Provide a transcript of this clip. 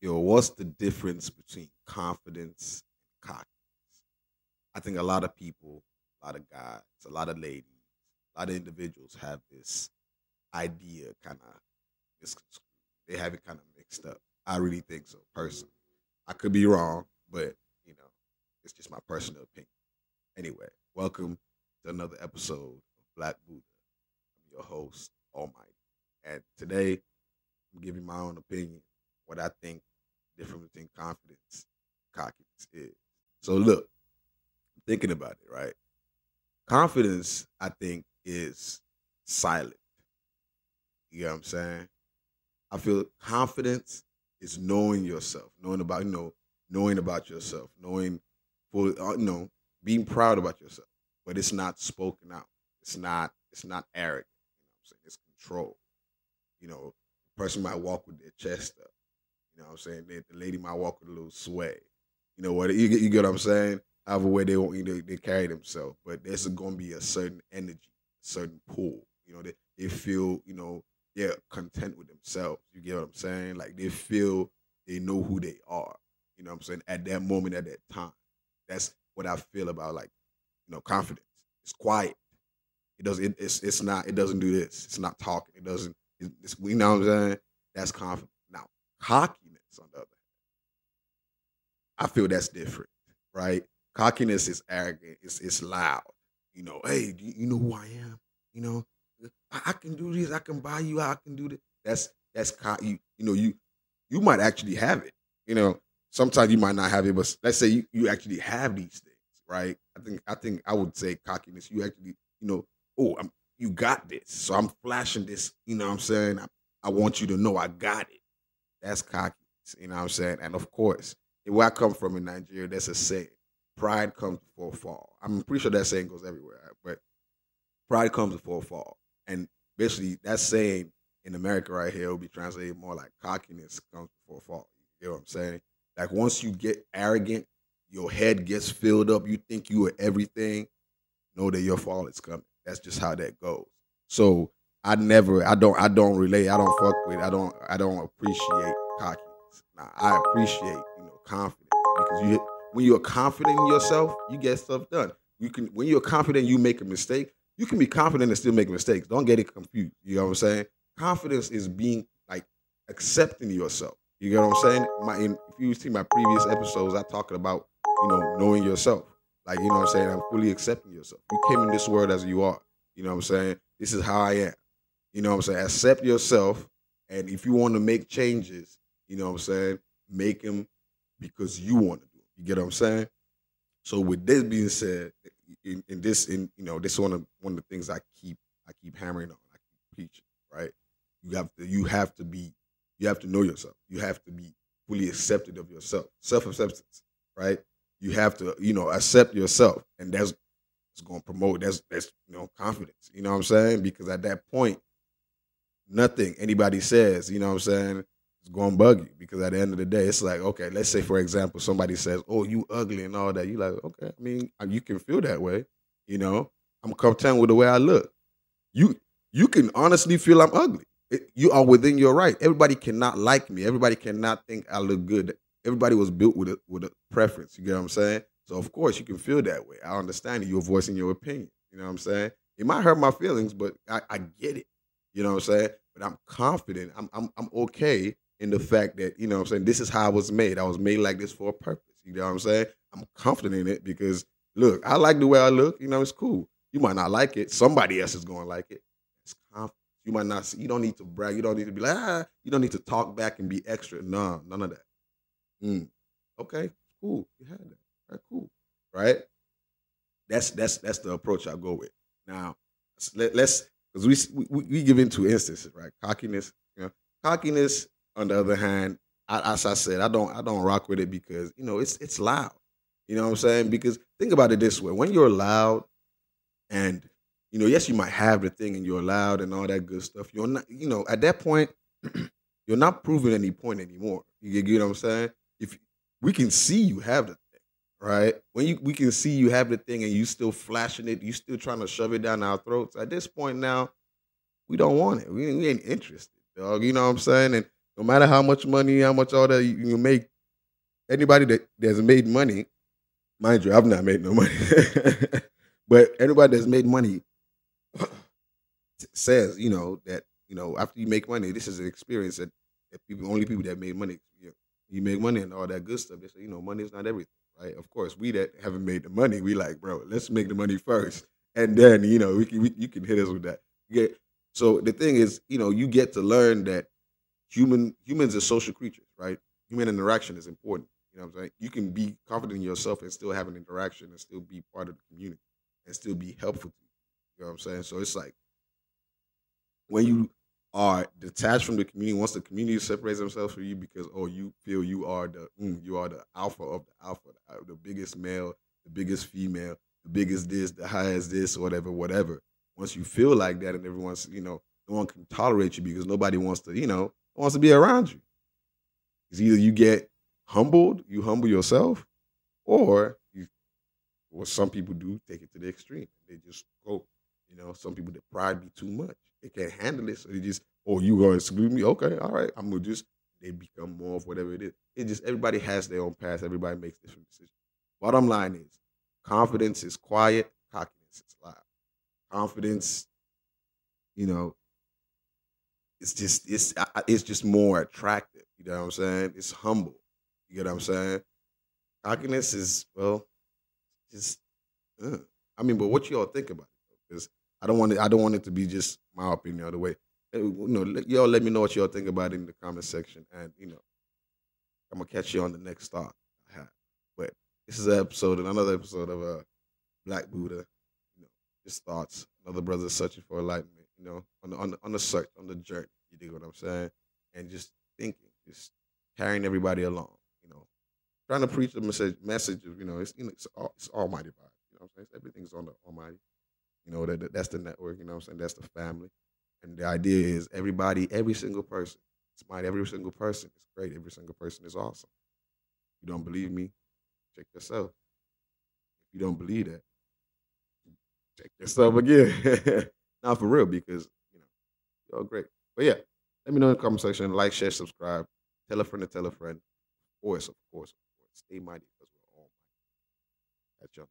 yo, what's the difference between confidence and cockiness? I think a lot of people, a lot of guys, a lot of ladies, a lot of individuals have this idea kind of. They have it kind of mixed up. I really think so, personally. I could be wrong, but you know, it's just my personal opinion. Anyway, welcome to another episode of Black Buddha. I'm your host, Almighty. And today I'm giving my own opinion, what I think the difference between confidence cockiness is. So look, thinking about it, right? Confidence, I think, is silent. You know what I'm saying? I feel confidence is knowing yourself, knowing about, you know, knowing about yourself, knowing for uh, you know, being proud about yourself. But it's not spoken out. It's not, it's not arrogant. You know what I'm saying? It's control. You know, person might walk with their chest up. You know what I'm saying? The, the lady might walk with a little sway. You know what? You, you get what I'm saying? However way they want you know, they carry themselves. But there's going to be a certain energy, a certain pull. You know, they, they feel, you know, they're content with themselves. You get what I'm saying? Like they feel they know who they are. You know what I'm saying? At that moment, at that time. That's what I feel about like, you know, confidence. It's quiet. It doesn't. It, it's it's not. It doesn't do this. It's not talking. It doesn't. It's, it's, you know what I'm saying? That's confidence. Now, cockiness on the other hand, I feel that's different, right? Cockiness is arrogant. It's it's loud. You know, hey, you, you know who I am? You know, I, I can do this. I can buy you. I can do this. That's that's co- you. You know, you you might actually have it. You know, sometimes you might not have it, but let's say you, you actually have these things, right? I think I think I would say cockiness. You actually, you know, oh, I'm, you got this. So I'm flashing this. You know what I'm saying? I, I want you to know I got it. That's cockiness. You know what I'm saying? And of course, where I come from in Nigeria, there's a saying. Pride comes before fall. I'm pretty sure that saying goes everywhere, but pride comes before fall. And basically, that saying in America right here will be translated more like cockiness comes before fall. You know what I'm saying? Like once you get arrogant, your head gets filled up, you think you are everything, know that your fall is coming. That's just how that goes. So I never, I don't, I don't relate. I don't fuck with. I don't, I don't appreciate cockiness. Now I appreciate, you know, confidence because you, when you're confident in yourself, you get stuff done. You can, when you're confident, you make a mistake. You can be confident and still make mistakes. Don't get it confused. You know what I'm saying? Confidence is being like accepting yourself. You get what I'm saying? My, in, if you see my previous episodes, I talked about, you know, knowing yourself. Like, you know what I'm saying? I'm fully accepting yourself. You came in this world as you are. You know what I'm saying? This is how I am. You know what I'm saying? Accept yourself. And if you want to make changes, you know what I'm saying? Make them because you want to do it. You get what I'm saying? So with this being said, in, in this, in you know, this is one of one of the things I keep I keep hammering on. I keep preaching, right? You have to you have to be you have to know yourself. You have to be fully accepted of yourself. Self acceptance, right? You have to you know accept yourself, and that's it's going to promote that's that's you know confidence. You know what I'm saying? Because at that point, nothing anybody says, you know what I'm saying, is going to bug you. Because at the end of the day, it's like okay, let's say for example, somebody says, "Oh, you ugly" and all that. You like okay, I mean, uh, you can feel that way. You know, I'm content with the way I look. You you can honestly feel I'm ugly. It- you are within your right. Everybody cannot like me. Everybody cannot think I look good. Everybody was built with a with a preference. You get what I'm saying? So of course you can feel that way. I understand. You're voicing your opinion. You know what I'm saying? It might hurt my feelings, but I, I get it. You know what I'm saying? But I'm confident. I'm I'm I'm okay in the fact that, you know I'm saying, this is how I was made. I was made like this for a purpose. You know what I'm saying? I'm confident in it because look, I like the way I look. You know, it's cool. You might not like it. Somebody else is going to like it. It's confidence. You might not see. You don't need to brag. You don't need to be like, ah. You don't need to talk back and be extra. No, none of that. Mm. Okay, cool. You had that. Right, cool. Right? That's that's that's the approach I go with. Now, let, let's because we, we we give into instances, right? Cockiness. You know, cockiness. On the other hand, I, as I said, I don't I don't rock with it because you know it's it's loud. You know what I'm saying? Because think about it this way: when you're loud, and you know, yes, you might have the thing and you're loud and all that good stuff. You're not, you know, at that point, you're not proving any point anymore. You get what I'm saying? If we can see you have the thing, right? When you we can see you have the thing and you still flashing it, you still trying to shove it down our throats. At this point now, we don't want it. We, we ain't interested, dog. You know what I'm saying? And no matter how much money, how much all that you, you make, anybody that that's made money, mind you, I've not made no money, but anybody that's made money says, you know, that you know after you make money, this is an experience that, that people only people that made money, you, you make money and all that good stuff. They say, you know, money is not everything, right? Of course, we that haven't made the money, we like, bro, let's make the money first, and then you know we can we, you can hit us with that. Yeah. So the thing is, you know, you get to learn that human humans are social creatures, right? Human interaction is important. You know what I'm saying? You can be confident in yourself and still have an interaction and still be part of the community and still be helpful to you. You know what I'm saying? So it's like when you are detached from the community, once the community separates themselves from you because oh you feel you are the mm, you are the alpha of the alpha, the, uh, biggest male, the biggest female, the biggest this, the highest this, whatever, whatever. Once you feel like that, and everyone's you know no one can tolerate you because nobody wants to you know wants to be around you. It's either you get humbled, you humble yourself, or you what some people do, take it to the extreme. They just go. You know, some people that pride be too much. They can't handle it, so they just, oh, you gonna exclude me? Okay, all right, I'm gonna just. They become more of whatever it is. It just everybody has their own path. Everybody makes different decisions. Bottom line is, confidence is quiet, cockiness is loud. Confidence, you know, it's just it's it's just more attractive. You know what I'm saying? It's humble. You get what I'm saying? Cockiness is well, just uh, I mean, but what y'all think about it? Because I don't want it. I don't want it to be just my opinion the way. You know, y'all let me know what y'all think about it in the comment section, and you know, I'm gonna catch you on the next thought But this is an episode, another episode of uh, Black Buddha. You know, just thoughts. Another brother searching for enlightenment. You know, on the on the, on the search, on the journey. You dig what I'm saying? And just thinking, just carrying everybody along. You know, trying to preach the message. Message of you know, it's you know, it's, all, it's Almighty vibe. You know what I'm saying? Everything's on the Almighty. You know that, that that's the network. You know what I'm saying? That's the family. And the idea is everybody, every single person, smart, every single person is great. Every single person is awesome. You don't believe me? Check yourself. If you don't believe that, check yourself again. Not for real, because you know, y'all great. But yeah, let me know in the comment section. Like, share, subscribe. Tell a friend to tell a friend. Of course, of course, of course. Stay mighty because we're all mighty. That's your